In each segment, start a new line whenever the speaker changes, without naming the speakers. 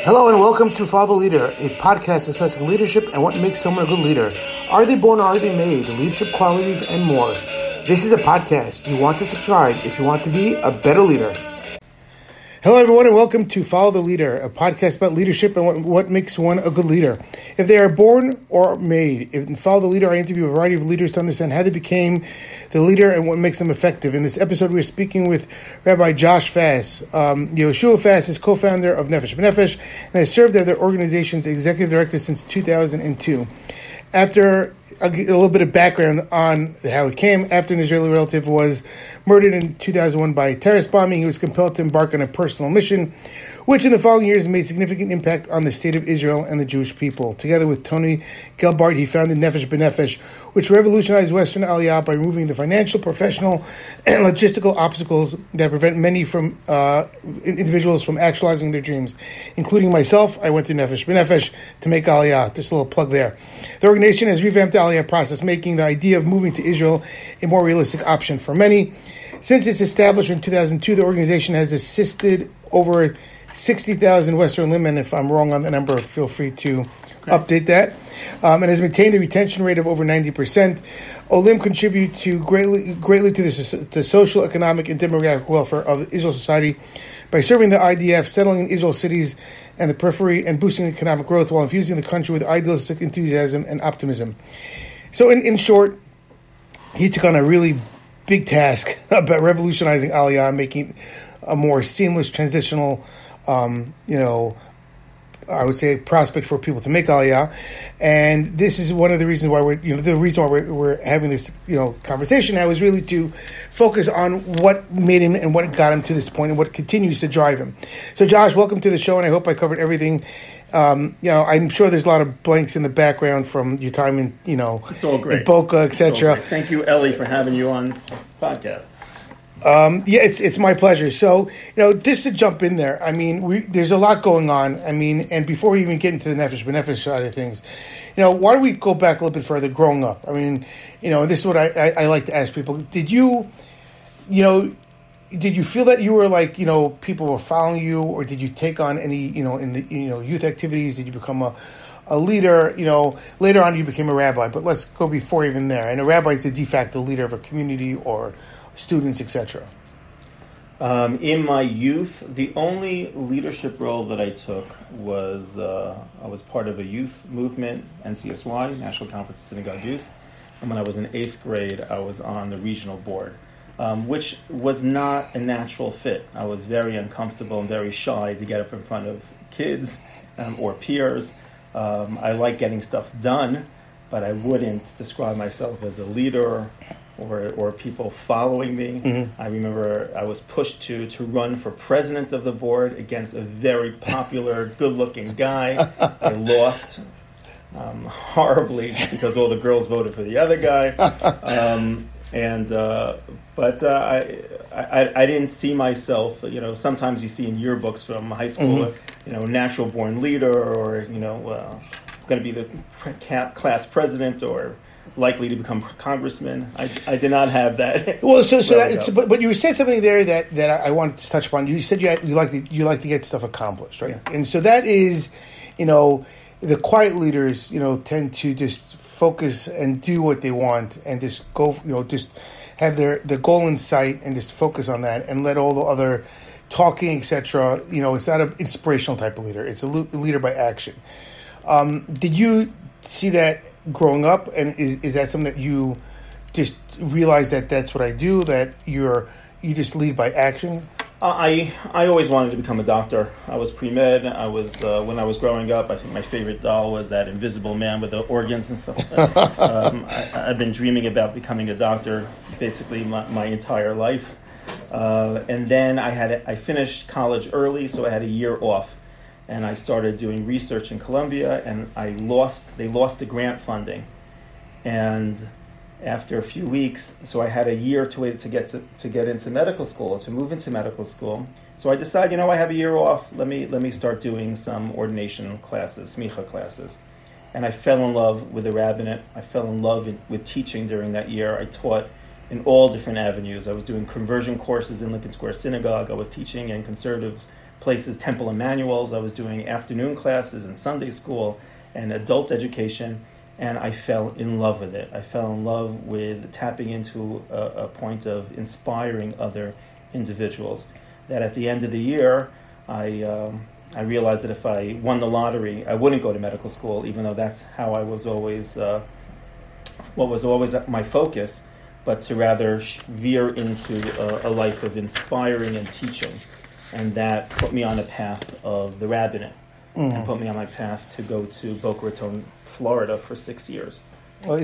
Hello and welcome to Father Leader, a podcast assessing leadership and what makes someone a good leader. Are they born or are they made? Leadership qualities and more. This is a podcast. You want to subscribe if you want to be a better leader. Hello, everyone, and welcome to Follow the Leader, a podcast about leadership and what, what makes one a good leader. If they are born or made, in Follow the Leader, I interview a variety of leaders to understand how they became the leader and what makes them effective. In this episode, we're speaking with Rabbi Josh Fass. Um, Yehoshua Fass is co founder of Nefesh B'Nefesh and has served as their organization's executive director since 2002. After a, little bit of background on how it came. After an Israeli relative was murdered in 2001 by terrorist bombing, he was compelled to embark on a personal mission, which in the following years made significant impact on the state of Israel and the Jewish people. Together with Tony Gelbart, he founded Nefesh B'Nefesh, which revolutionized Western Aliyah by removing the financial, professional, and logistical obstacles that prevent many from uh, individuals from actualizing their dreams, including myself. I went to Nefesh B'Nefesh to make Aliyah. Just a little plug there. The organization has revamped the Aliyah process, making the idea of moving to Israel a more realistic option for many. Since its establishment in 2002, the organization has assisted over 60,000 Western women. If I'm wrong on the number, feel free to update that. Um, and has maintained a retention rate of over 90%. Olim contribute to greatly, greatly to the, the social, economic, and demographic welfare of Israel society by serving the IDF, settling in Israel cities and the periphery, and boosting economic growth while infusing the country with idealistic enthusiasm and optimism. So, in, in short, he took on a really big task about revolutionizing Aliyah, making a more seamless transitional, um, you know, I would say prospect for people to make Aliyah, and this is one of the reasons why we're you know the reason why we're, we're having this you know conversation now is really to focus on what made him and what got him to this point and what continues to drive him. So, Josh, welcome to the show, and I hope I covered everything. Um, you know, I'm sure there's a lot of blanks in the background from your time in you know
It's all great.
in Boca, etc.
Thank you, Ellie, for having you on podcast.
Um, yeah, it's it's my pleasure. So, you know, just to jump in there, I mean, we, there's a lot going on. I mean, and before we even get into the Nefesh B'Nefesh side of things, you know, why don't we go back a little bit further, growing up? I mean, you know, this is what I, I, I like to ask people. Did you, you know, did you feel that you were like, you know, people were following you, or did you take on any, you know, in the, you know, youth activities? Did you become a, a leader? You know, later on you became a rabbi, but let's go before even there. And a rabbi is the de facto leader of a community or students, etc.
Um, in my youth, the only leadership role that I took was uh, I was part of a youth movement, NCSY, National Conference of Synagogue Youth. And when I was in eighth grade, I was on the regional board, um, which was not a natural fit. I was very uncomfortable and very shy to get up in front of kids um, or peers. Um, I like getting stuff done, but I wouldn't describe myself as a leader or, or people following me. I remember I was pushed to, to run for president of the board against a very popular, good looking guy. I lost um, horribly because all the girls voted for the other guy. Um, and uh, but uh, I, I I didn't see myself. You know, sometimes you see in yearbooks from high school, you know, natural born leader, or you know, uh, going to be the class president, or likely to become congressman. I, I did not have that.
Well, so so that, but, but you said something there that, that I wanted to touch upon. You said you had, you like to you like to get stuff accomplished, right?
Yeah.
And so that is, you know, the quiet leaders, you know, tend to just focus and do what they want and just go, you know, just have their the goal in sight and just focus on that and let all the other talking, etc. You know, it's not an inspirational type of leader. It's a leader by action. Um, did you see that growing up, and is is that something that you just realize that that's what I do? That you're you just lead by action.
I I always wanted to become a doctor. I was pre med. I was uh, when I was growing up. I think my favorite doll was that Invisible Man with the organs and stuff. um, I, I've been dreaming about becoming a doctor basically my, my entire life. Uh, and then I had I finished college early, so I had a year off. And I started doing research in Columbia, and I lost. They lost the grant funding, and after a few weeks, so I had a year to wait to get to, to get into medical school, to move into medical school. So I decided, you know, I have a year off. Let me let me start doing some ordination classes, smicha classes, and I fell in love with the rabbinate. I fell in love in, with teaching during that year. I taught in all different avenues. I was doing conversion courses in Lincoln Square Synagogue. I was teaching in conservative places, Temple Emmanuel's. I was doing afternoon classes and Sunday school and adult education, and I fell in love with it. I fell in love with tapping into a, a point of inspiring other individuals. That at the end of the year, I um, I realized that if I won the lottery, I wouldn't go to medical school, even though that's how I was always uh, what was always my focus, but to rather veer into a, a life of inspiring and teaching and that put me on the path of the rabbinate mm. and put me on my path to go to Boca Raton, Florida for six years.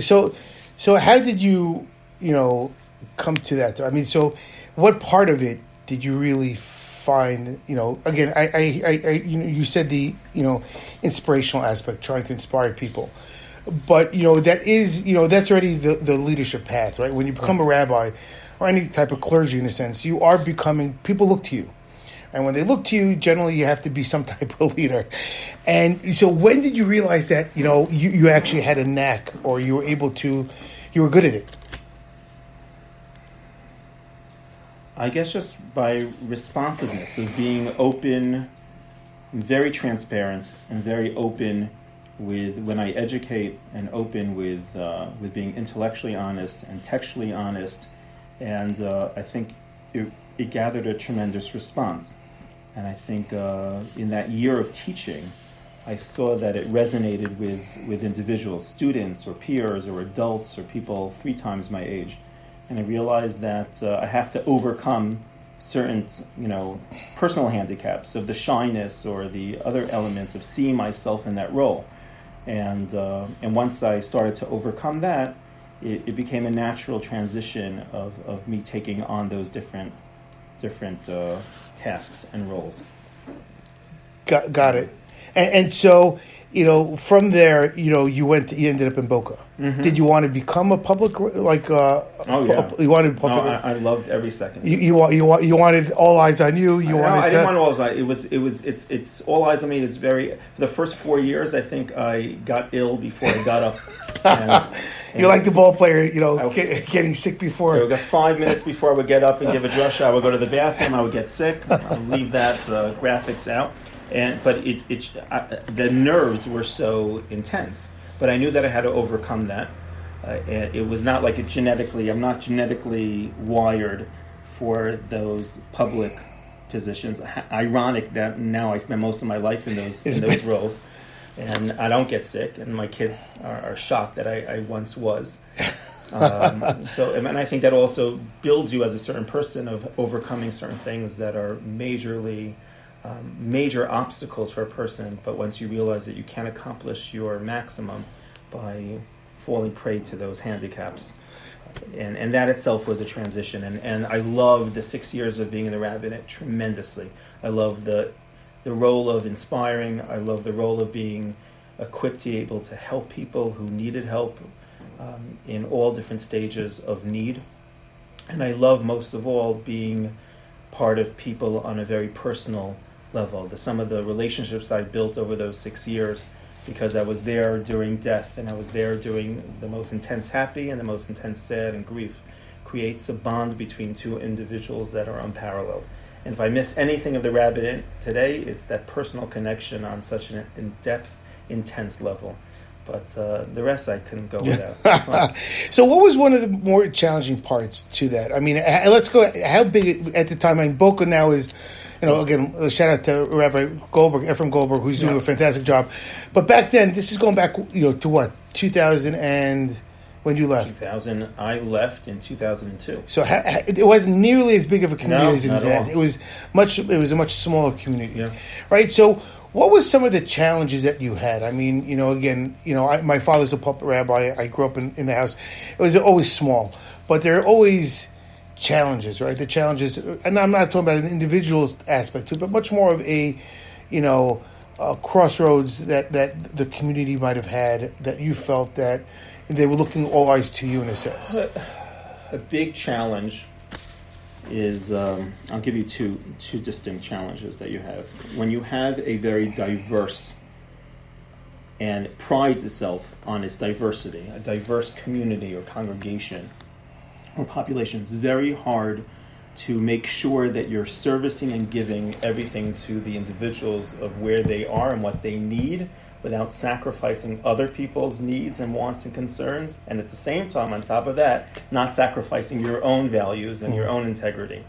So, so how did you, you know, come to that? I mean, so what part of it did you really find? You know, again, I, I, I, I you know, you said the, you know, inspirational aspect, trying to inspire people but you know that is you know that's already the, the leadership path right when you become a rabbi or any type of clergy in a sense you are becoming people look to you and when they look to you, generally you have to be some type of leader. And so when did you realize that, you know, you, you actually had a knack or you were able to, you were good at it?
I guess just by responsiveness of being open, very transparent, and very open with when I educate and open with uh, with being intellectually honest and textually honest, and uh, I think it, it gathered a tremendous response. And I think uh, in that year of teaching, I saw that it resonated with, with individuals, students or peers or adults or people three times my age. And I realized that uh, I have to overcome certain, you know, personal handicaps of the shyness or the other elements of seeing myself in that role. And, uh, and once I started to overcome that, it, it, became a natural transition of, of me taking on those different different uh, tasks and roles.
Got, got it. And, and, so, you know, from there, you know, you went, to, you ended up in Boca. Mm-hmm. Did you want to become a public, like, uh,
oh yeah,
you wanted public?
No, I, I, loved every second.
You you, want, you want you wanted all eyes on you. You
no,
wanted.
I didn't to... want all eyes. It was it was it's it's all eyes on me. Is very for the first four years. I think I got ill before I got up.
And, You're like the ball player, you know, get, getting sick before.
I would get five minutes before I would get up and give a drasha. I would go to the bathroom. I would get sick. I'd leave that uh, graphics out, and but it, it I, the nerves were so intense. But I knew that I had to overcome that. Uh, it was not like it genetically. I'm not genetically wired for those public positions. Ironic that now I spend most of my life in those in those roles and I don't get sick, and my kids are, are shocked that I, I once was. um, so, and I think that also builds you as a certain person of overcoming certain things that are majorly um, major obstacles for a person. But once you realize that you can't accomplish your maximum by falling prey to those handicaps, and and that itself was a transition. And and I loved the six years of being in the rabbinate tremendously. I love the the role of inspiring. I love the role of being equipped to be able to help people who needed help um, in all different stages of need. And I love most of all being part of people on a very personal level. The, some of the relationships I built over those six years, because I was there during death and I was there during the most intense happy and the most intense sad and grief, creates a bond between two individuals that are unparalleled. And if I miss anything of the rabbinate today, it's that personal connection on such an in depth, intense level. But uh, the rest I couldn't go without.
so, what was one of the more challenging parts to that? I mean, let's go. How big at the time? I mean, Boca now is, you know, again, shout out to Rabbi Goldberg, Ephraim Goldberg, who's doing yeah. a fantastic job. But back then, this is going back, you know, to what two thousand and when you left?
2000. I left in 2002.
So ha, ha, it wasn't nearly as big of a community no, as it is. It was much. It was a much smaller community,
yeah.
right? So, what was some of the challenges that you had? I mean, you know, again, you know, I, my father's a pulpit rabbi. I grew up in, in the house. It was always small, but there are always challenges, right? The challenges, and I'm not talking about an individual aspect to it, but much more of a, you know, crossroads that, that the community might have had that you felt that they were looking all eyes to you in a sense?
A big challenge is um, I'll give you two two distinct challenges that you have when you have a very diverse and prides itself on its diversity, a diverse community or congregation or population. It's very hard to make sure that you're servicing and giving everything to the individuals of where they are and what they need without sacrificing other people's needs and wants and concerns, and at the same time, on top of that, not sacrificing your own values and your mm. own integrity,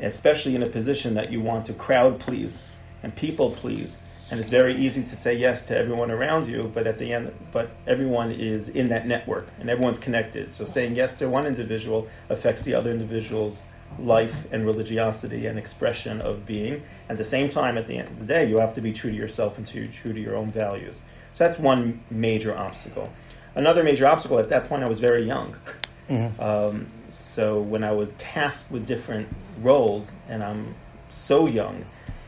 especially in a position that you want to crowd please and people please. And it's very easy to say yes to everyone around you, but at the end, but everyone is in that network and everyone's connected. So saying yes to one individual affects the other individual's life and religiosity and expression of being. At the same time, at the end of the day, you have to be true to yourself and to, true to your own values. So that's one major obstacle. Another major obstacle, at that point, I was very young. Mm-hmm. Um, so when I was tasked with different roles, and I'm so young,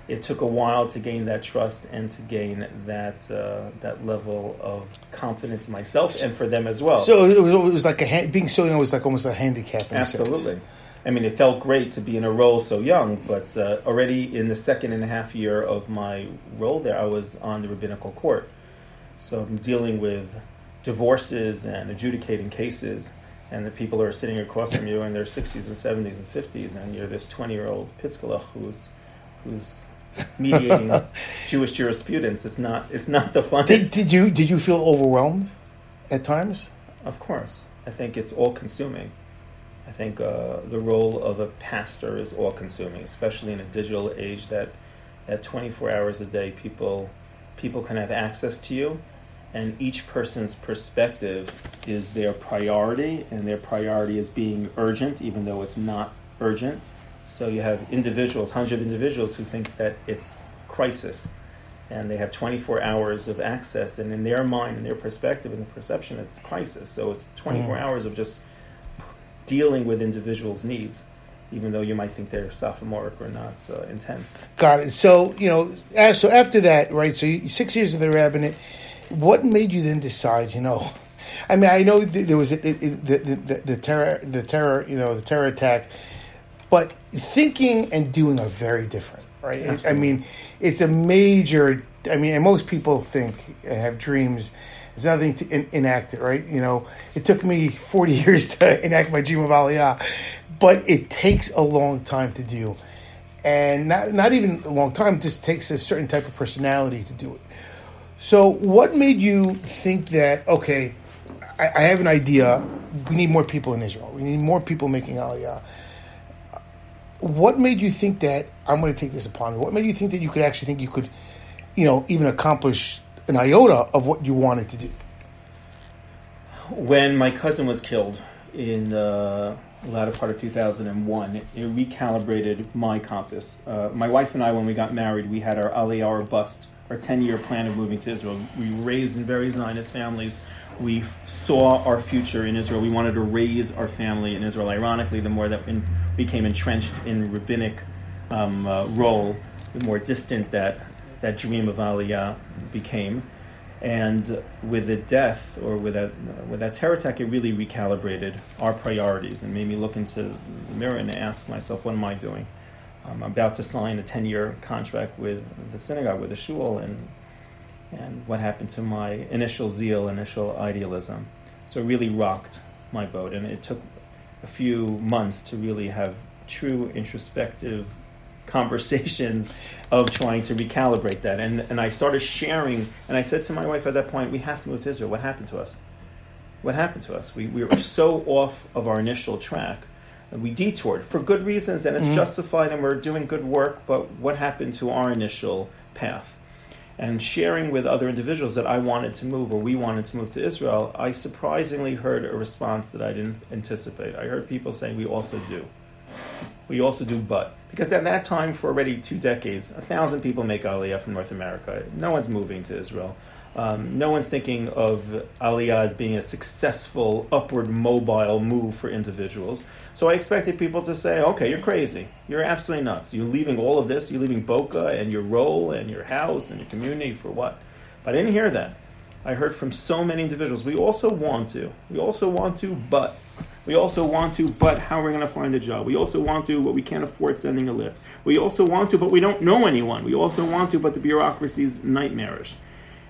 it took a while to gain that trust and to gain that uh, that level of confidence in myself and for them as well.
So it was, it was like a being so young was like almost a handicap.
Absolutely. I mean, it felt great to be in a role so young, but uh, already in the second and a half year of my role there, I was on the rabbinical court. So I'm dealing with divorces and adjudicating cases, and the people are sitting across from you in their 60s and 70s and 50s, and you're this 20 year old pitzkalach who's who's mediating Jewish jurisprudence. It's not it's not the fun.
Did, did you did you feel overwhelmed at times?
Of course, I think it's all consuming. I think uh, the role of a pastor is all consuming, especially in a digital age that at 24 hours a day people people can have access to you and each person's perspective is their priority and their priority is being urgent even though it's not urgent so you have individuals 100 individuals who think that it's crisis and they have 24 hours of access and in their mind and their perspective and the perception it's crisis so it's 24 mm. hours of just dealing with individuals' needs, even though you might think they're sophomoric or not uh, intense.
Got it. So you know, so after that, right? So you, six years of the rabbinate. What made you then decide? You know, I mean, I know there was a, the, the, the, the terror, the terror, you know, the terror attack, but thinking and doing are very different, right? I mean, it's a major. I mean, and most people think and have dreams there's nothing to in, enact it, right? You know, it took me 40 years to enact my dream of Aliyah, but it takes a long time to do. And not, not even a long time, just takes a certain type of personality to do it. So, what made you think that, okay, I, I have an idea, we need more people in Israel, we need more people making Aliyah. What made you think that I'm going to take this upon me? What made you think that you could actually think you could, you know, even accomplish an iota of what you wanted to do?
When my cousin was killed in the latter part of 2001, it, recalibrated my compass. Uh, my wife and I, when we got married, we had our Aliyah, our bust, our 10 year plan of moving to Israel. We raised in very Zionist families. We saw our future in Israel. We wanted to raise our family in Israel. Ironically, the more that we became entrenched in rabbinic um, uh, role, the more distant that that dream of Aliyah became. And with the death or with that, with that terror attack, it really recalibrated our priorities and made me look into the mirror and ask myself, what am I doing? I'm about to sign a 10 year contract with the synagogue, with the shul, and, and what happened to my initial zeal, initial idealism. So it really rocked my boat, and it took a few months to really have true introspective conversations of trying to recalibrate that. And, and I started sharing, and I said to my wife at that point, we have to move to Israel. What happened to us? What happened to us? We, we were so off of our initial track. And we detoured for good reasons, and it's mm-hmm. justified, and we're doing good work, but what happened to our initial path? And sharing with other individuals that I wanted to move or we wanted to move to Israel, I surprisingly heard a response that I didn't anticipate. I heard people saying, We also do. We also do but. Because at that time, for already two decades, a thousand people make Aliyah from North America. No one's moving to Israel. Um, no one's thinking of Aliyah as being a successful upward mobile move for individuals. So I expected people to say, okay, you're crazy. You're absolutely nuts. You're leaving all of this. You're leaving Boca and your role and your house and your community for what? But I didn't hear that. I heard from so many individuals. We also want to. We also want to, but. We also want to, but how are we going to find a job? We also want to, but we can't afford sending a lift. We also want to, but we don't know anyone. We also want to, but the bureaucracy is nightmarish.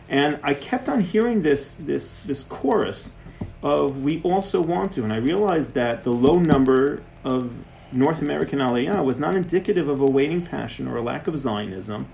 And I kept on hearing this, this, this chorus of we also want to. And I realized that the low number of North American Aliyah was not indicative of a waning passion or a lack of Zionism,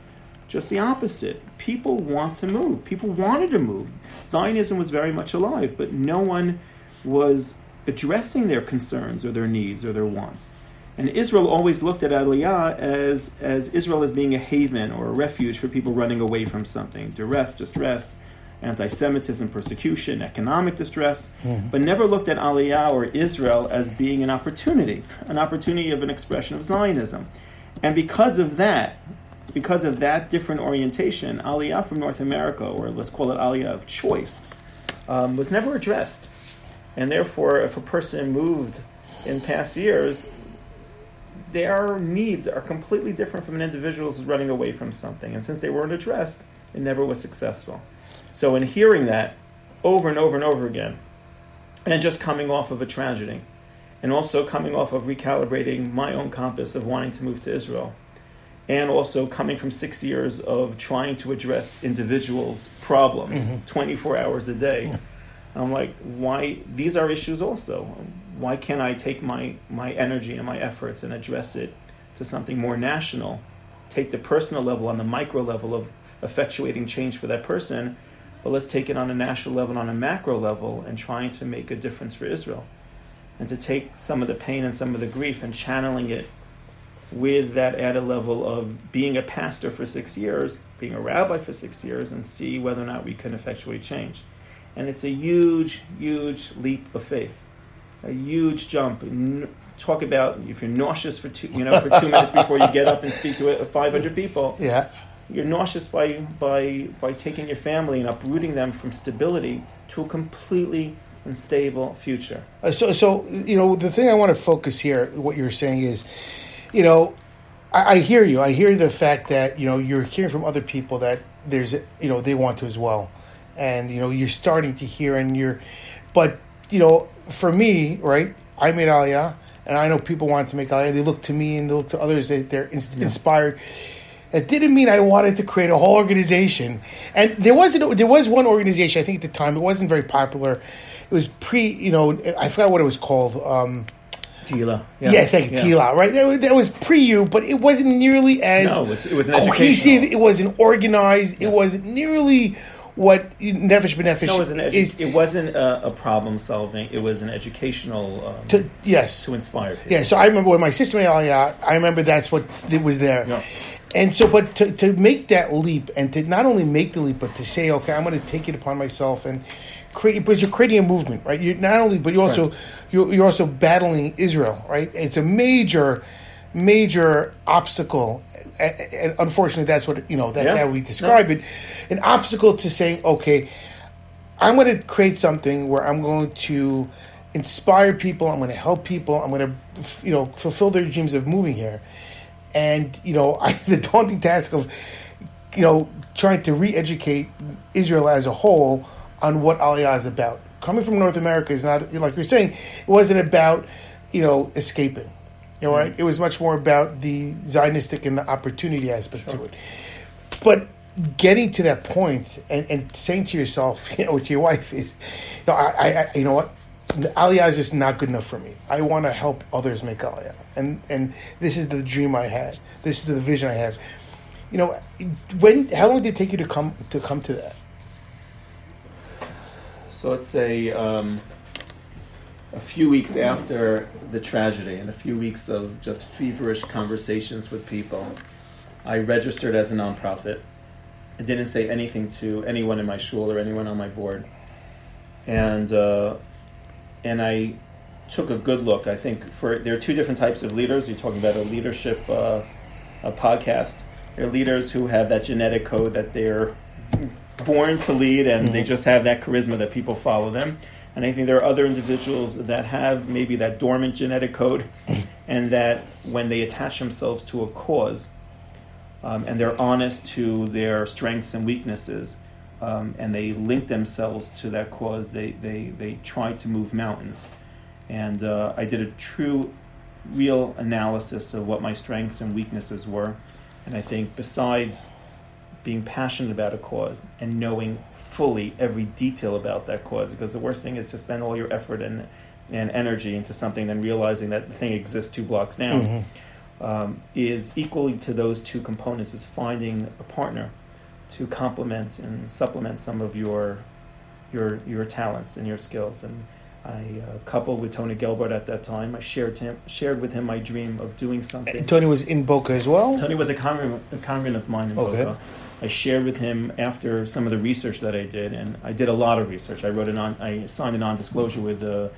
just the opposite. People want to move. People wanted to move. Zionism was very much alive, but no one was addressing their concerns or their needs or their wants. And Israel always looked at Aliyah as, as Israel as being a haven or a refuge for people running away from something duress, distress, anti Semitism, persecution, economic distress, mm-hmm. but never looked at Aliyah or Israel as being an opportunity, an opportunity of an expression of Zionism. And because of that, because of that different orientation, Aliyah from North America, or let's call it Aliyah of choice, um, was never addressed. And therefore, if a person moved in past years, their needs are completely different from an individual who's running away from something. And since they weren't addressed, it never was successful. So, in hearing that over and over and over again, and just coming off of a tragedy, and also coming off of recalibrating my own compass of wanting to move to Israel, and also coming from six years of trying to address individuals' problems mm-hmm. 24 hours a day. I'm like, why? These are issues also. Why can't I take my, my energy and my efforts and address it to something more national? Take the personal level on the micro level of effectuating change for that person, but let's take it on a national level, on a macro level, and trying to make a difference for Israel. And to take some of the pain and some of the grief and channeling it with that added level of being a pastor for six years, being a rabbi for six years, and see whether or not we can effectuate change. And it's a huge, huge leap of faith, a huge jump. Talk about if you're nauseous for two, you know, for two minutes before you get up and speak to 500 people.
Yeah,
you're nauseous by by by taking your family and uprooting them from stability to a completely unstable future.
Uh, so, so you know, the thing I want to focus here, what you're saying is, you know, I, I, hear you. I hear the fact that you know you're hearing from other people that there's, you know, they want to as well and you know you're starting to hear and you're but you know for me right i made aliyah and i know people want to make aliyah they look to me and they look to others that they're in- yeah. inspired it didn't mean I wanted to create a whole organization, and there wasn't. There was one organization I think at the time. It wasn't very popular. It was pre. You know, I forgot what it was called. Um,
Tehilla.
Yeah, yeah thank you, yeah. Tehilla. Right, that, that, was pre you, but it wasn't nearly as
no, it was, it was
cohesive. It wasn't organized. Yeah. It wasn't nearly what Nefesh B'Nefesh
no, it, was an edu- is, it wasn't a, a, problem solving. It was an educational. Um,
to, yes.
To inspire. People.
Yeah. So I remember when my sister made Aliyah, I remember that's what it was there. Yeah. And so, but to, to make that leap and to not only make the leap, but to say, okay, I'm going to take it upon myself and create, because you're creating a movement, right? You're not only, but you also, right. you're, you're also battling Israel, right? It's a major, major obstacle and unfortunately, that's what you know. That's yeah. how we describe it. An obstacle to saying, okay, I'm going to create something where I'm going to inspire people. I'm going to help people. I'm going to, you know, fulfill their dreams of moving here. And you know, I, the daunting task of, you know, trying to re-educate Israel as a whole on what Aliyah is about. Coming from North America is not like you're saying. It wasn't about, you know, escaping you know, right? It was much more about the Zionistic and the opportunity aspect sure. to it. But getting to that point and, and saying to yourself, you know, with your wife is, you know, I, I you know what, Aliyah is just not good enough for me. I want to help others make Aliyah, and and this is the dream I had. This is the vision I have. You know, when how long did it take you to come to come to that?
So let's say um, a few weeks after the tragedy and a few weeks of just feverish conversations with people, I registered as a nonprofit. I didn't say anything to anyone in my shul or anyone on my board, and uh, and I took a good look. I think for there are two different types of leaders. You're talking about a leadership uh, a podcast. There are leaders who have that genetic code that they're born to lead and they just have that charisma that people follow them. And I think there are other individuals that have maybe that dormant genetic code, and that when they attach themselves to a cause, um, and they're honest to their strengths and weaknesses, um, and they link themselves to that cause, they, they, they try to move mountains. And uh, I did a true, real analysis of what my strengths and weaknesses were. And I think besides being passionate about a cause and knowing fully every detail about that cause, because the worst thing is to spend all your effort and, and energy into something, then realizing that the thing exists two blocks down, mm-hmm. um, is equally to those two components is finding a partner to complement and supplement some of your your your talents and your skills. And I uh, coupled with Tony Gelbart at that time. I shared him shared with him my dream of doing something.
Tony was in Boca as well.
Tony was a convent, a convent of mine in okay. Boca. I shared with him after some of the research that I did, and I did a lot of research. I wrote an on, I signed a non-disclosure with the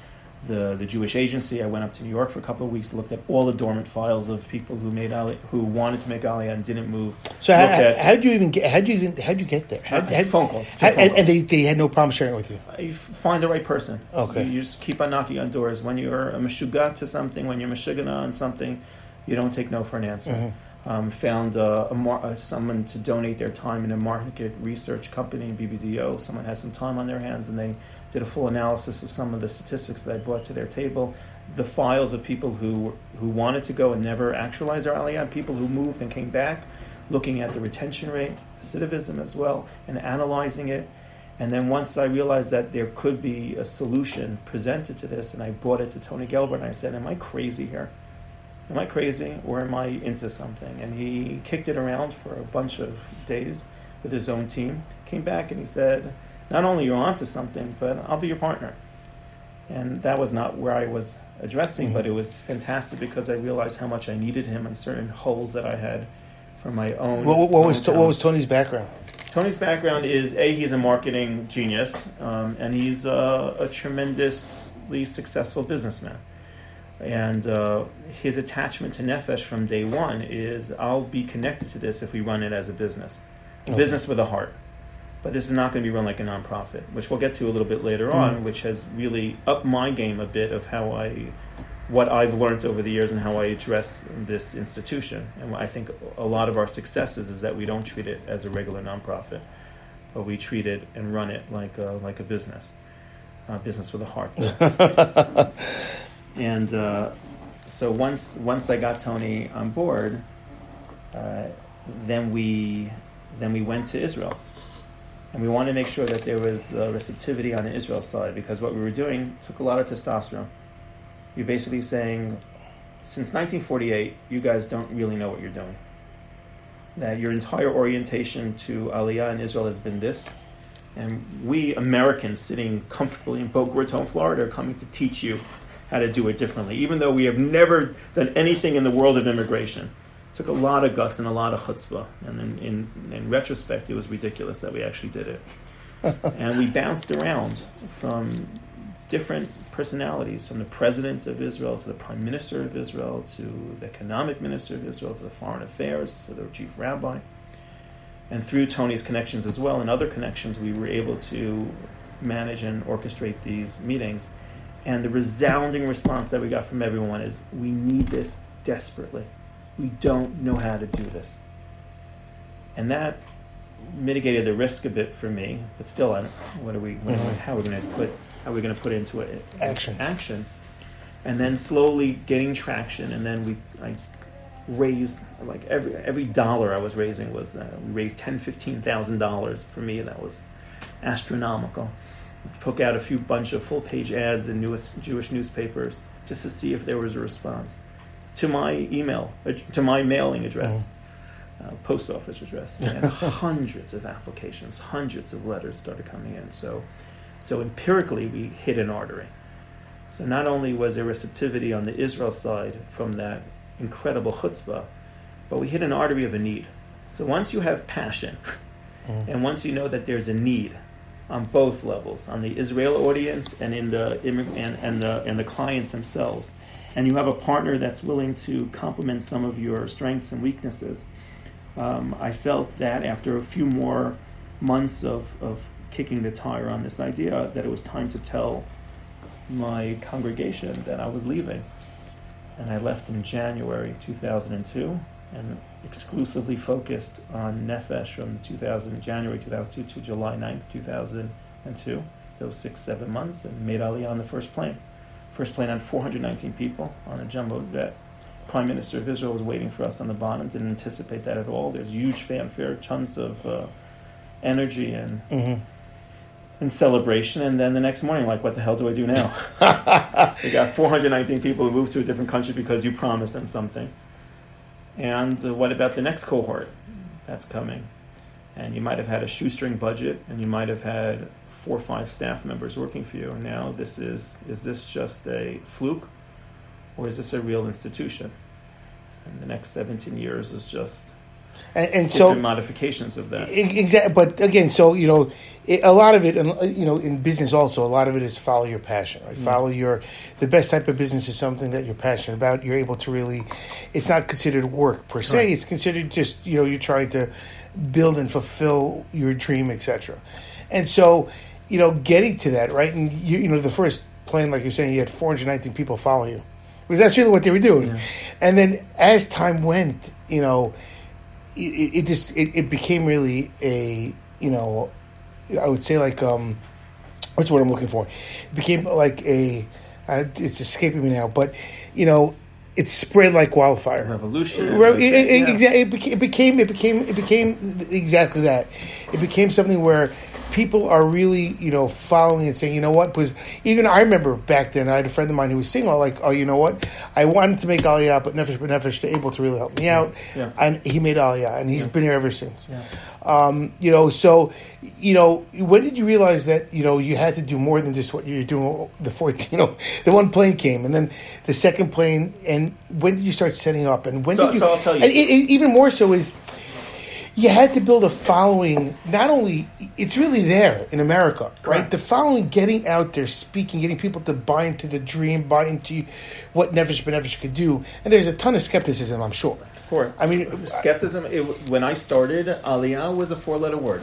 the, the Jewish agency. I went up to New York for a couple of weeks, looked at all the dormant files of people who made Ali, who wanted to make Aliyah and didn't move.
So how, how did you even get? How did you how did you get there? How,
how, phone calls.
How, phone and, calls. and, they, they had no problem sharing with you.
You find the right person.
Okay.
You, you, just keep on knocking on doors. When you're a meshugat to something, when you're meshugana on something, you don't take no for an answer. Mm-hmm. Um, found a mar- uh, someone to donate their time in a market research company BBDO. Someone has some time on their hands and they did a full analysis of some of the statistics that I brought to their table, the files of people who who wanted to go and never actualized their aliyah, people who moved and came back, looking at the retention rate, recidivism as well, and analyzing it. And then once I realized that there could be a solution presented to this, and I brought it to Tony Gelbart, and I said, "Am I crazy here? Am I crazy, or am I into something?" And he kicked it around for a bunch of days with his own team. Came back and he said, not only you're onto something, but I'll be your partner. And that was not where I was addressing, mm-hmm. but it was fantastic because I realized how much I needed him in certain holes that I had from my own.
What, what was what was Tony's background?
Tony's background is a he's a marketing genius, um, and he's a, a, tremendously successful businessman. And uh, his attachment to Nefesh from day one is I'll be connected to this if we run it as a business, a okay. business with a heart but this is not going to be run like a nonprofit, which we'll get to a little bit later mm on, which has really upped my game a bit of how I, what I've learned over the years and how I address this institution. And I think a lot of our successes is that we don't treat it as a regular nonprofit, but we treat it and run it like a, like a business, a business with a heart. and uh, so once once I got Tony on board, uh, then we then we went to Israel and we wanted to make sure that there was uh, receptivity on the Israel side because what we were doing took a lot of testosterone. You're basically saying, since 1948, you guys don't really know what you're doing. That your entire orientation to Aliyah in Israel has been this, and we Americans sitting comfortably in Boca Raton, Florida, are coming to teach you how to do it differently, even though we have never done anything in the world of immigration took a lot of guts and a lot of chutzpah. And in, in, in retrospect, it was ridiculous that we actually did it. and we bounced around from different personalities, from the president of Israel to the prime minister of Israel to the economic minister of Israel to the foreign affairs to the chief rabbi. And through Tony's connections as well and other connections, we were able to manage and orchestrate these meetings. And the resounding response that we got from everyone is we need this desperately we don't know how to do this. And that mitigated the risk a bit for me, but still, I don't, what are we, mm-hmm. how are we going to put, how are we going to put into it?
Action.
Action. And then slowly getting traction, and then we, I raised like every every dollar I was raising was uh, we raised ten fifteen thousand dollars for me that was astronomical. Took out a few bunch of full page ads in newest Jewish newspapers just to see if there was a response to my email, uh, to my mailing address, oh. uh, post office address, and hundreds of applications, hundreds of letters started coming in. So, so empirically, we hit an artery. So not only was there receptivity on the Israel side from that incredible chutzpah, but we hit an artery of a need. So once you have passion, mm. and once you know that there's a need on both levels, on the Israel audience and in the and, and the and the clients themselves, and you have a partner that's willing to complement some of your strengths and weaknesses, um, I felt that after a few more months of, of kicking the tire on this idea that it was time to tell my congregation that I was leaving. And I left in January 2002 and exclusively focused on Nefesh from 2000, January 2002 to July 9th, 2002, those six, seven months, and made Aliyah on the first plane. First plane had 419 people on a jumbo jet. Prime Minister of Israel was waiting for us on the bottom, didn't anticipate that at all. There's huge fanfare, tons of uh, energy and
Mm-hmm.
and celebration. And then the next morning, like, what the hell do I do now? they got 419 people who moved to a different country because you promised them something. And uh, what about the next cohort that's coming? And you might have had a shoestring budget, and you might have had four or five staff members working for you. And now this is is this just a fluke, or is this a real institution? And the next 17 years is just
And, and so,
modifications of that.
exactly. But again, so you know, it, a lot of it, and you know, in business also, a lot of it is follow your passion. Right? Mm. Follow your. The best type of business is something that you're passionate about. You're able to really. It's not considered work per se.
Right.
It's considered just you know you're trying to build and fulfill your dream, etc. And so, you know, getting to that right, and you you know, the first plane, like you're saying, you had 419 people follow you. Because that's really what they were doing. And then as time went, you know, it, it just it, it became really a you know I would say like um what's the word I'm looking for? It became like a uh, it's escaping me now, but you know it spread like wildfire.
Revolution.
Right, it, it,
Yeah.
exa- it, beca- it became it became it became exactly that. It became something where people are really you know following and saying you know what because even I remember back then I had a friend of mine who was single like oh you know what I wanted to make Aliyah but Nefesh B'Nefesh to able to really help me out
Yeah.
and he made Aliyah and he's been here ever since.
Yeah.
Um, you know, so you know, when did you realize that you know you had to do more than just what you were doing? The fourteen, you know, the one plane came, and then the second plane, and when did you start setting up? And when
So-
did you?
so I'll tell you.
And it, it- even more so is you had to build a following. Not only it's really there in America, right?
Correct.
The following, getting out there, speaking, getting people to buy into the dream, buy into what Nefesh B'Nefesh could do, and there's a ton of skepticism, I'm sure.
Sure.
I mean,
skepticism. It, when I started, Aliyah was a four-letter word.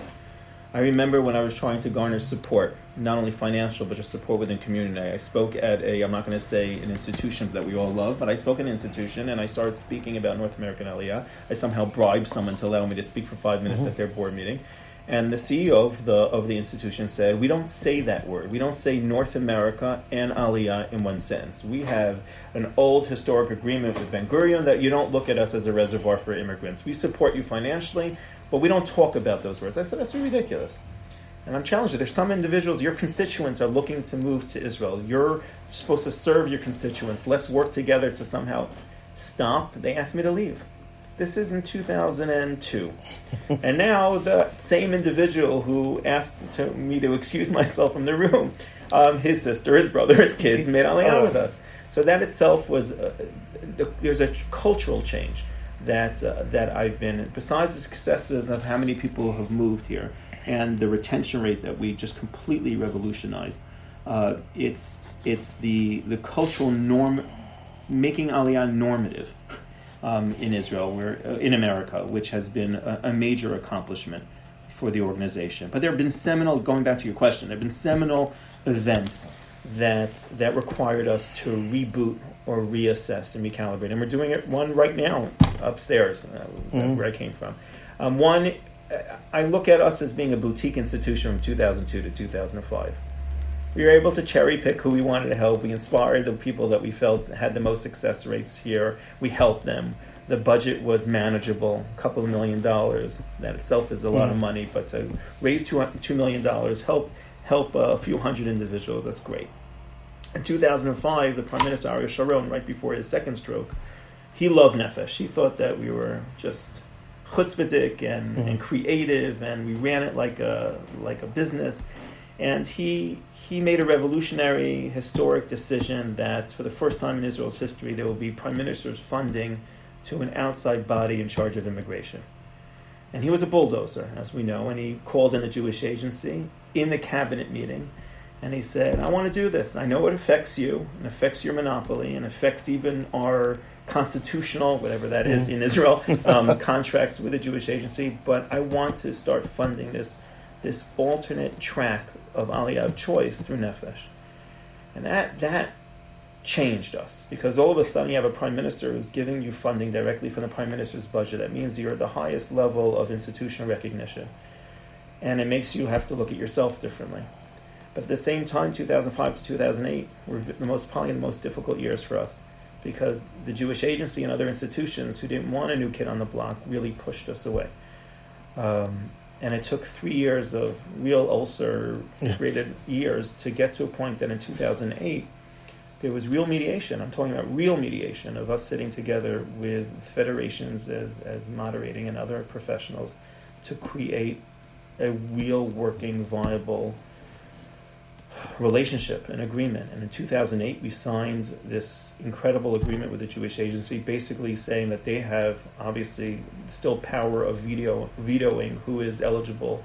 I remember when I was trying to garner support, not only financial but just support within community. I spoke at a, I'm not going to say an institution that we all love, but I spoke at an institution and I started speaking about North American Aliyah. I somehow bribed someone to allow me to speak for five minutes mm-hmm. at their board meeting. And the CEO of the of the institution said, "We don't say that word. We don't say North America and Aliyah in one sentence. We have an old historic agreement with Ben Gurion that you don't look at us as a reservoir for immigrants. We support you financially, but we don't talk about those words." I said, "That's ridiculous." And I'm challenged. There's some individuals, your constituents are looking to move to Israel. You're supposed to serve your constituents. Let's work together to somehow stop. They asked me to leave. This is in 2002. and now the same individual who asked to, me to excuse myself from the room, um, his sister, his brother, his kids made Aliyah with us. So that itself was, uh, there's a cultural change that, uh, that I've been, besides the successes of how many people have moved here and the retention rate that we just completely revolutionized, uh, it's, it's the, the cultural norm, making Aliyah normative um, in Israel, where uh, in America, which has been a, a major accomplishment for the organization. But there have been seminal, going back to your question, there have been seminal events that that required us to reboot or reassess and recalibrate, and we're doing it one right now upstairs, uh, where I came from. Um, one, uh, I look at us as being a boutique institution from 2002 to 2005 we were able to cherry pick who we wanted to help. We inspired the people that we felt had the most success rates here. We helped them. The budget was manageable, a couple of million dollars. That itself is a lot of money, but to raise two, $2 million, help, help a few hundred individuals, that's great. In 2005, the Prime Minister Ariel Sharon, right before his second stroke, he loved Nefesh. He thought that we were just chutzpahdik and, mm-hmm. and creative, and we ran it like a like a business. And he he made a revolutionary, historic decision that for the first time in Israel's history, there will be prime minister's funding to an outside body in charge of immigration. And he was a bulldozer, as we know, and he called in the Jewish agency in the cabinet meeting. And he said, I want to do this. I know it affects you, and affects your monopoly, and affects even our constitutional, whatever that is in Israel, um, contracts with the Jewish agency, but I want to start funding this this alternate track of Aliyah of choice through Nefesh. And that, that changed us because all of a sudden you have a prime minister who's giving you funding directly from the prime minister's budget. That means you're at the highest level of institutional recognition. And it makes you have to look at yourself differently. But at the same time, 2005 to 2008 were the most, probably the most difficult years for us because the Jewish Agency and other institutions who didn't want a new kid on the block really pushed us away. Um, and it took three years of real ulcer created years to get to a point that in 2008 there was real mediation. I'm talking about real mediation of us sitting together with federations as, as moderating and other professionals to create a real working, viable relationship and agreement. And in 2008, we signed this incredible agreement with the Jewish Agency, basically saying that they have obviously still power of veto, vetoing who is eligible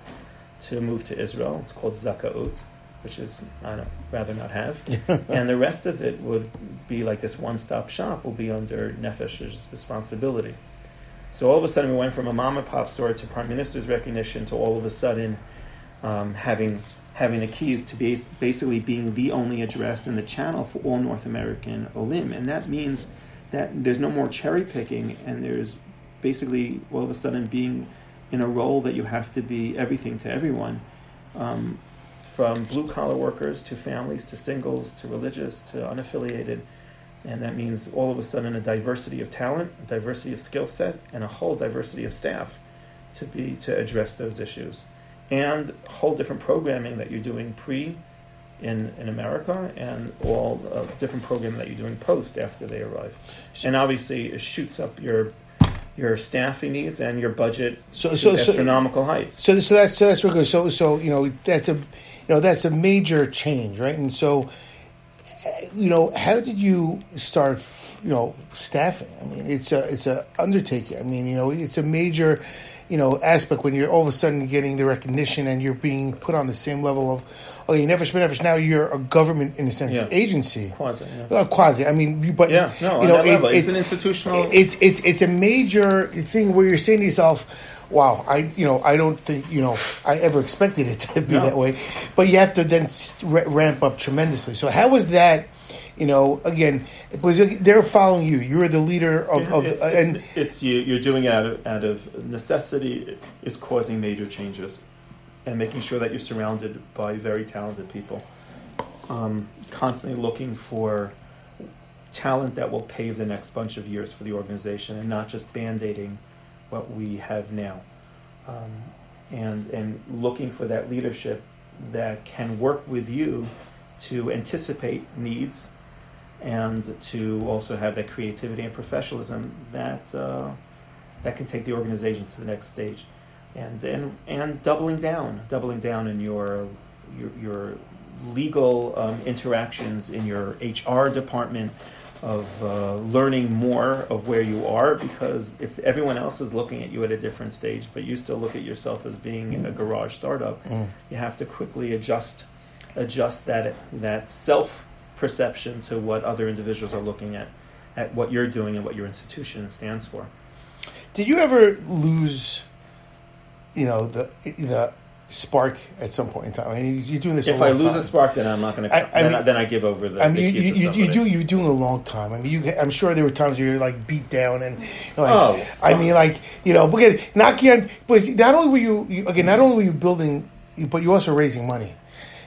to move to Israel. It's called Zakaut, which is I don't rather not have. and the rest of it would be like this one-stop shop will be under Nefesh's responsibility. So all of a sudden, we went from a mom and pop store to prime minister's recognition to all of a sudden um, having having the keys to base, basically being the only address in the channel for all North American Olim. And that means that there's no more cherry picking, and there's basically all of a sudden being in a role that you have to be everything to everyone, um, from blue collar workers to families to singles to religious to unaffiliated. And that means all of a sudden a diversity of talent, a diversity of skill set, and a whole diversity of staff to be to address those issues and whole different programming that you're doing pre in, in America and all uh, different programming that you're doing post after they arrive. And obviously, it shoots up your your staffing needs and your budget
So-
to
so- so-
astronomical heights.
So, so that's so that's real good. So, so you know that's a you know that's a major change, right? And so, uh, you know, how did you start? You know, staffing. I mean, it's a it's a undertaking. I mean, you know, it's a major you know aspect when you're all of a sudden getting the recognition and you're being put on the same level of oh you never spent never. Now you're a government in a sense
Yeah.
agency.
Quasi, yeah.
Uh, quasi. I mean, but
Yeah, no,
you know,
that level, it's an institutional-
It's it's it's a major thing where you're saying to yourself, "Wow, I you know I don't think you know I ever expected it to be
No.
that way," but you have to then ramp up tremendously. So how was that? You know, again, because they're following you. You're the leader of, of
it's,
uh,
it's,
and
it's you, you're doing it out of, out of necessity is causing major changes and making sure that you're surrounded by very talented people um, constantly looking for talent that will pave the next bunch of years for the organization and not just band-aiding what we have now um, and and looking for that leadership that can work with you to anticipate needs and to also have that creativity and professionalism that uh, that can take the organization to the next stage, and and and doubling down, doubling down in your your, your legal um, interactions in your HR department of uh, learning more of where you are because if everyone else is looking at you at a different stage but you still look at yourself as being a garage startup you have to quickly adjust adjust that that self perception to what other individuals are looking at at what you're doing and what your institution stands for
did you ever lose? You know the the spark at some point in time. I mean, you're doing this.
if I lose
time.
a spark then I'm not going to then, I,
mean-
then I give over the,
I mean,
the
you, you, you, you do you're doing a long time. I mean, you, I'm sure there were times where you're like beat down and like,
Oh.
I oh. mean, like you know, again, not again, but not only were you, you again, not only were you building, but you're also raising money,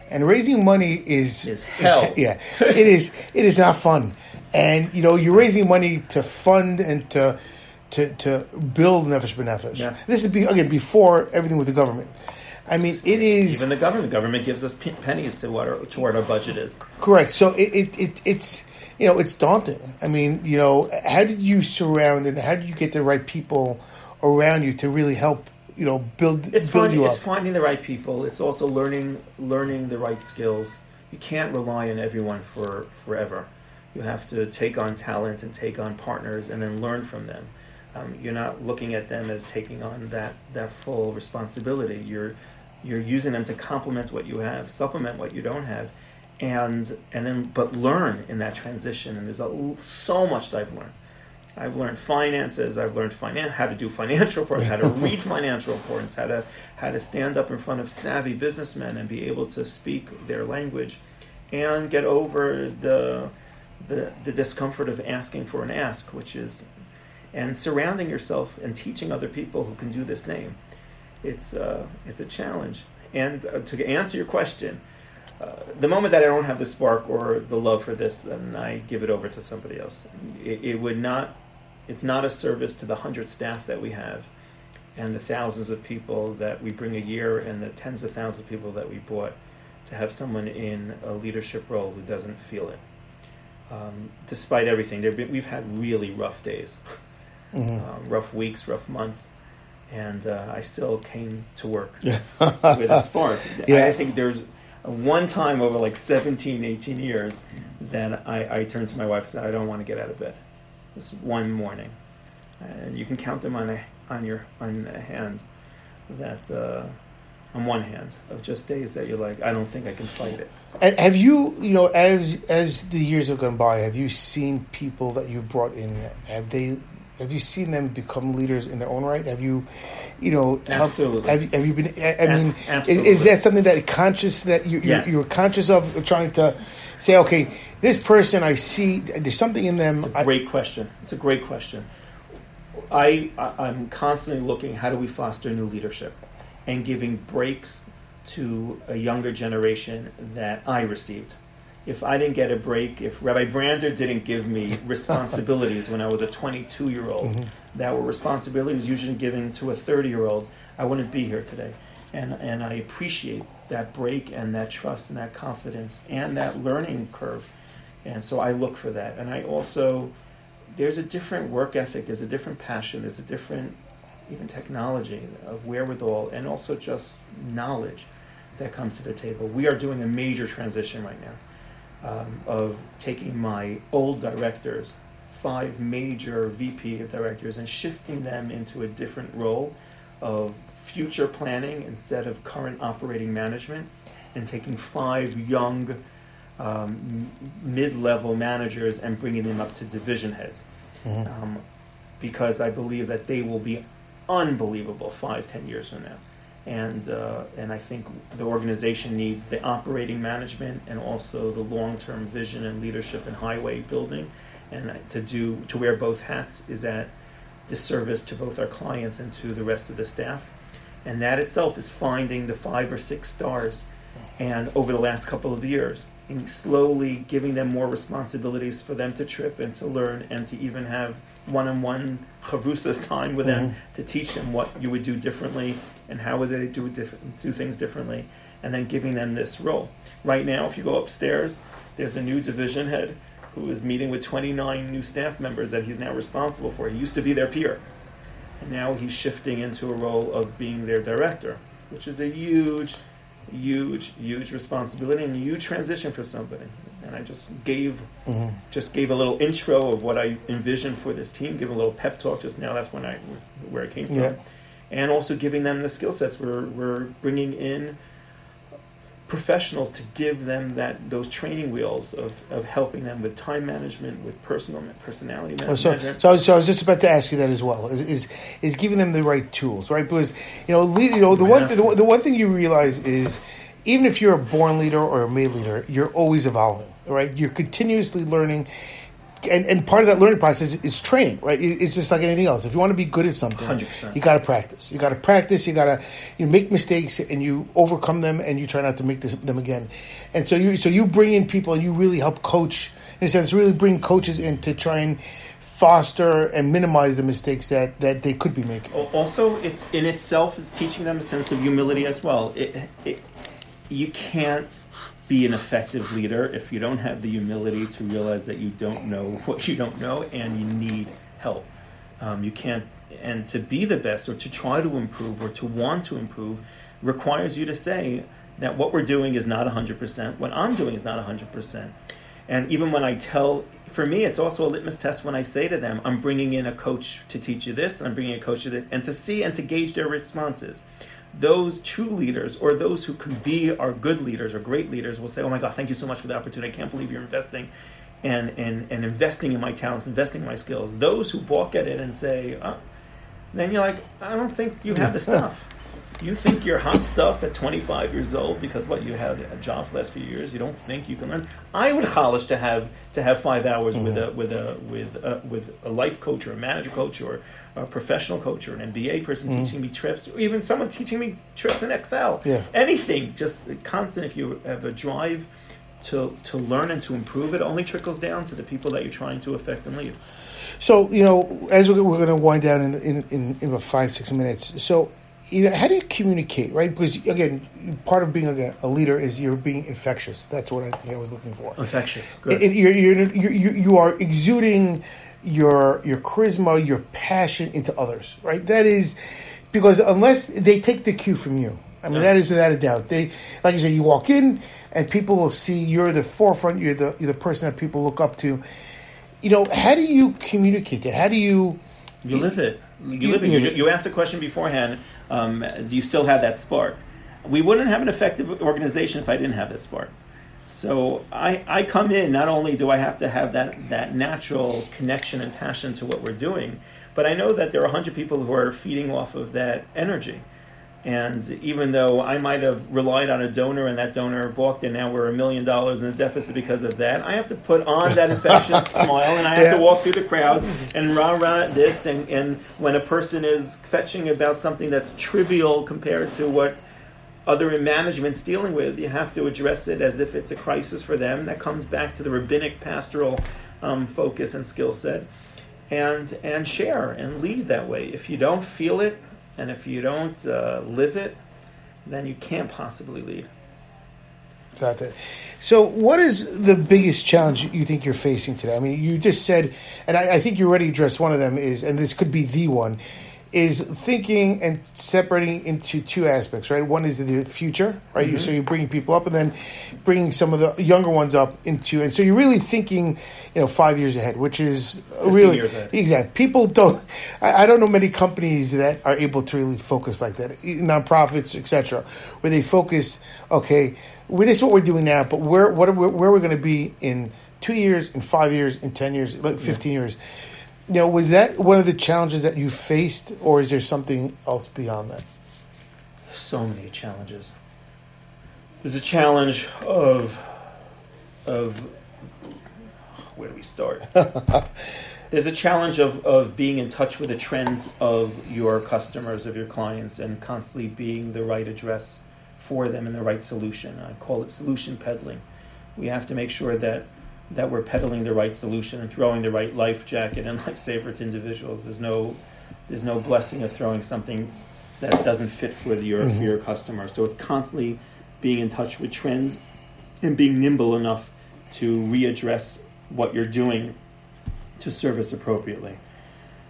and raising money is
Is hell.
yeah, it is. It is not fun, and you know, you're raising money to fund and to to to build Nefesh B'Nefesh.
Yeah.
This is be, again before everything with the government. I mean, it is
even the government the government gives us pe- pennies to what our, to what our budget is
Correct. So it, it, it it's you know it's daunting. I mean, you know, how did you surround and how did you get the right people around you to really help you know build
it's
build
finding
you
it's finding the right people. It's also learning learning the right skills. You can't rely on everyone for forever. You have to take on talent and take on partners and then learn from them. Um, you're not looking at them as taking on that that full responsibility. You're you're using them to complement what you have, supplement what you don't have, and and then but learn in that transition. And there's a, so much that I've learned. I've learned finances. I've learned finan- how to do financial reports, how to read financial reports, how to how to stand up in front of savvy businessmen and be able to speak their language, and get over the the, the discomfort of asking for an ask, which is and surrounding yourself and teaching other people who can do the same. It's uh, it's a challenge. And uh, to answer your question, uh, the moment that I don't have the spark or the love for this, then I give it over to somebody else. It, it would not. It's not a service to the hundred staff that we have, and the thousands of people that we bring a year, and the tens of thousands of people that we brought, to have someone in a leadership role who doesn't feel it. Um, despite everything, been, we've had really rough days, mm-hmm. um, rough weeks, rough months and uh, I still came to work with a spark. Yeah. I think there's one time over like 17, 18 years that I, I turned to my wife and said, I don't want to get out of bed. This one morning. And you can count them on, a, on your on a hand that uh, on one hand of just days that you're like, I don't think I can fight it.
Have you, you know, as as the years have gone by, have you seen people that you brought in? Have they have you seen them become leaders in their own right? Have you, you know,
absolutely.
Have, have you been? I, mean, is, is, that something that conscious that you you're, yes. you're, conscious of trying to say, okay, this person I see, there's something in them.
It's a great I, question. It's a great question. I I'm constantly looking. How do we foster new leadership, and giving breaks to a younger generation that I received if I didn't get a break, if Rabbi Brander didn't give me responsibilities when I was a 22 year old, mm-hmm. that were responsibilities usually given to a 30 year old, I wouldn't be here today. And, and I appreciate that break and that trust and that confidence and that learning curve. And so I look for that. And I also, there's a different work ethic, there's a different passion, there's a different even technology of wherewithal, and also just knowledge that comes to the table. We are doing a major transition right now um, of taking my old directors, five major VP directors, and shifting them into a different role of future planning instead of current operating management, and taking five young um, mid-level managers and bringing them up to division heads. Mm-hmm. Um, because I believe that they will be unbelievable five, ten years from now and uh, and I think the organization needs the operating management and also the long-term vision and leadership and highway building, and to do to wear both hats is at disservice to both our clients and to the rest of the staff, and that itself is finding the five or six stars, and over the last couple of years, and slowly giving them more responsibilities for them to trip and to learn and to even have one-on-one chavrusas time with mm-hmm. them to teach them what you would do differently and how would they do different, do things differently, and then giving them this role. Right now, if you go upstairs, there's a new division head who is meeting with 29 new staff members that he's now responsible for. He used to be their peer, now he's shifting into a role of being their director, which is a huge, huge, huge responsibility and a huge transition for somebody. And I just gave mm-hmm. just gave a little intro of what I envisioned for this team, give a little pep talk just now. That's when I where I came from. Yeah and also giving them the skill sets. We're, we're bringing in professionals to give them that those training wheels of, of helping them with time management, with personal personality
management. Oh, so, so, so I was just about to ask you that as well. Is is, is giving them the right tools, right? Because you know, lead, you know, the one the, the one thing you realize is even if you're a born leader or a made leader, you're always evolving, right? You're continuously learning and, and part of that learning process is training, right? It's just like anything else. If you want to be good at something, 100%. you got to practice. You got to practice. You got to you make mistakes and you overcome them, and you try not to make this, them again. And so you so you bring in people and you really help coach. In a sense, really bring coaches in to try and foster and minimize the mistakes that, that they could be making.
Also, it's in itself, it's teaching them a sense of humility as well. It, it, you can't be an effective leader if you don't have the humility to realize that you don't know what you don't know and you need help. Um, you can't, and to be the best or to try to improve or to want to improve requires you to say that what we're doing is not 100%, what I'm doing is not 100%. And even when I tell, for me, it's also a litmus test when I say to them, I'm bringing in a coach to teach you this, I'm bringing a coach to this, and to see and to gauge their responses those true leaders or those who can be our good leaders or great leaders will say, Oh my God, thank you so much for the opportunity. I can't believe you're investing and, and, and investing in my talents, investing in my skills. Those who balk at it and say, oh, then you're like, I don't think you have the stuff. You think you're hot stuff at 25 years old because what you had a job for the last few years. You don't think you can learn. I would college to have to have five hours with mm-hmm. a with a with a, with a life coach or a manager coach or a professional coach or an MBA person mm-hmm. teaching me trips, or even someone teaching me tricks in Excel.
Yeah.
Anything, just constant. If you have a drive to to learn and to improve, it only trickles down to the people that you're trying to affect and lead.
So you know, as we're, we're going to wind down in, in, in, in about five six minutes. So you know, how do you communicate, right? Because again, part of being a, a leader is you're being infectious. That's what I think I was looking for.
Infectious.
It- it- you're, you're, you're, you you are exuding your your charisma, your passion into others, right? That is because unless they take the cue from you, I mean, that is without a doubt. They, like you said, you walk in and people will see you're the forefront. You're the you're the person that people look up to. You know, how do you communicate that? How do you?
You live it. You,
You-
live it.
you-
You, you asked the question beforehand. Um, do you still have that spark? We wouldn't have an effective organization if I didn't have that spark. So I, I come in. Not only do I have to have that that natural connection and passion to what we're doing, but I know that there are hundred people who are feeding off of that energy. And even though I might have relied on a donor and that donor balked, and now we're a million dollars in a deficit because of that, I have to put on that infectious smile and I have
Yeah.
to walk through the crowds and rah rah this. And, and when a person is fetching about something that's trivial compared to what other in management's dealing with, you have to address it as if it's a crisis for them. That comes back to the rabbinic pastoral um, focus and skill set, and and share and lead that way. If you don't feel it, and if you don't uh, live it, then you can't possibly lead.
Got that. So, what is the biggest challenge you think you're facing today? I mean, you just said, and I, I think you already addressed one of them is, and this could be the one, is thinking and separating into two aspects, right? One is the future, right? You So you're bringing people up, and then bringing some of the younger ones up into, and so you're really thinking, you know, five years ahead, which is really exact. People don't. I, I don't know many companies that are able to really focus like that, nonprofits, etc., where they focus. Okay, well, this is what we're doing now, but where what are we, where we're going to be in two years, in five years, in ten years, like fifteen years. Know, was that one of the challenges that you faced, or is there something else beyond that?
so many challenges. There's a challenge of of where do we start? There's a challenge of, of being in touch with the trends of your customers, of your clients, and constantly being the right address for them and the right solution. I call it solution peddling. We have to make sure that that we're peddling the right solution and throwing the right life jacket and lifesaver to individuals. There's no there's no blessing of throwing something that doesn't fit for your for your customer. So it's constantly being in touch with trends and being nimble enough to readdress what you're doing to service appropriately.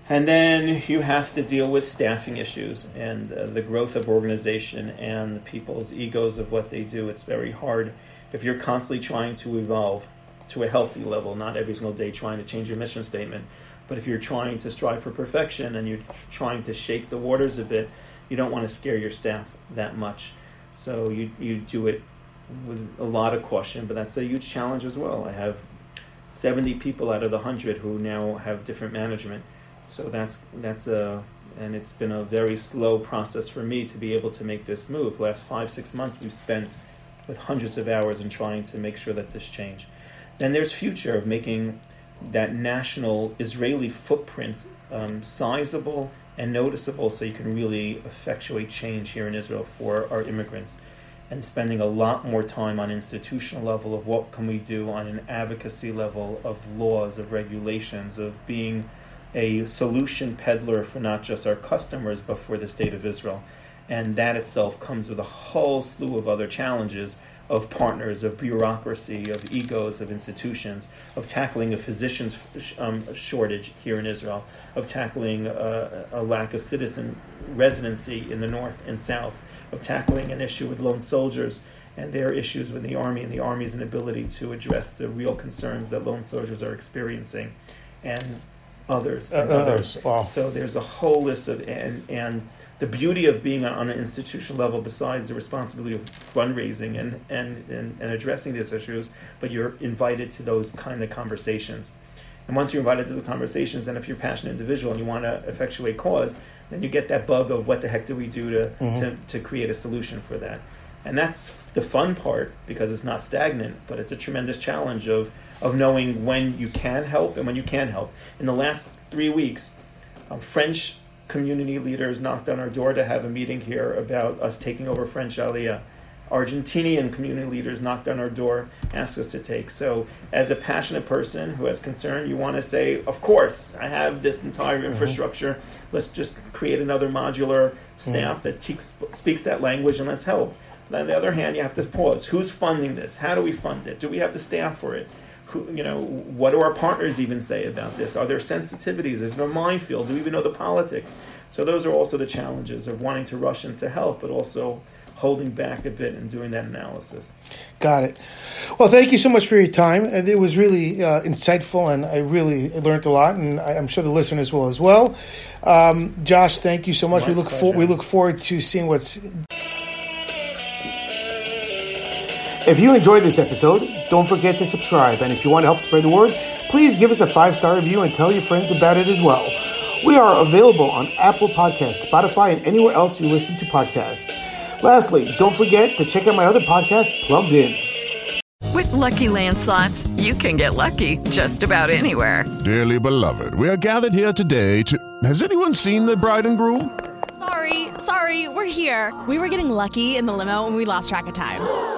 And then you have to deal with staffing issues and uh, the growth of organization and the people's egos of what they do. It's very hard if you're constantly trying to evolve to a healthy level, not every single day trying to change your mission statement. But if you're trying to strive for perfection and you're trying to shake the waters a bit, you don't want to scare your staff that much. So you, you do it with a lot of caution, but that's a huge challenge as well. I have 70 people out of the 100 who now have different management. So that's that's a and it's been a very slow process for me to be able to make this move. Last 5 6 months we've spent with hundreds of hours in trying to make sure that this change. Then there's future of making that national Israeli footprint um, sizable and noticeable so you can really effectuate change here in Israel for our immigrants and spending a lot more time on institutional level of what can we do on an advocacy level of laws of regulations of being a solution peddler for not just our customers but for the state of Israel. And that itself comes with a whole slew of other challenges of partners, of bureaucracy, of egos, of institutions, of tackling a physician's um, shortage here in Israel, of tackling uh, a lack of citizen residency in the north and south, of tackling an issue with lone soldiers and their issues with the army and the army's inability to address the real concerns that lone soldiers are experiencing, and others. And
Uh, others, wow.
So there's a whole list of and and the beauty of being on an institutional level, besides the responsibility of fundraising and, and, and, and addressing these issues, but you're invited to those kind of conversations. And once you're invited to the conversations, and if you're a passionate individual and you want to effectuate cause, then you get that bug of what the heck do we do to, mm-hmm. to, to create a solution for that. And that's the fun part because it's not stagnant, but it's a tremendous challenge of, of knowing when you can help and when you can't help. In the last three weeks, um, French community leaders knocked on our door to have a meeting here about us taking over French Aliyah. Argentinian community leaders knocked on our door, asked us to take. So, as a passionate person who has concern, you want to say, "Of course, I have this entire mm-hmm. infrastructure. Mm-hmm. Let's just create another modular staff mm-hmm. that te- speaks that language, and let's help." on the other hand, you have to pause. Who's funding this? How do we fund it? Do we have the staff for it? Who, you know, what do our partners even say about this? Are there sensitivities? Is there a minefield? Do we even know the politics? So those are also the challenges of wanting to rush in to help, but also holding back a bit and doing that analysis.
Got it. Well, thank you so much for your time. It was really uh, insightful, and I really learned a lot, and I'm sure the listeners will as well. Um, Josh, thank you so much. My we look for, we look forward to seeing what's. If you enjoyed this episode, don't forget to subscribe, and if you want to help spread the word, please give us a five star review and tell your friends about it as well. We are available on Apple Podcasts, Spotify, and anywhere else you listen to podcasts. Lastly, don't forget to check out my other podcast, Plugged In.
With LuckyLand Slots, you can get lucky just about anywhere.
Dearly beloved, we are gathered here today to. Has anyone seen the bride and groom?
Sorry, sorry, we're here. We were getting lucky in the limo and we lost track of time.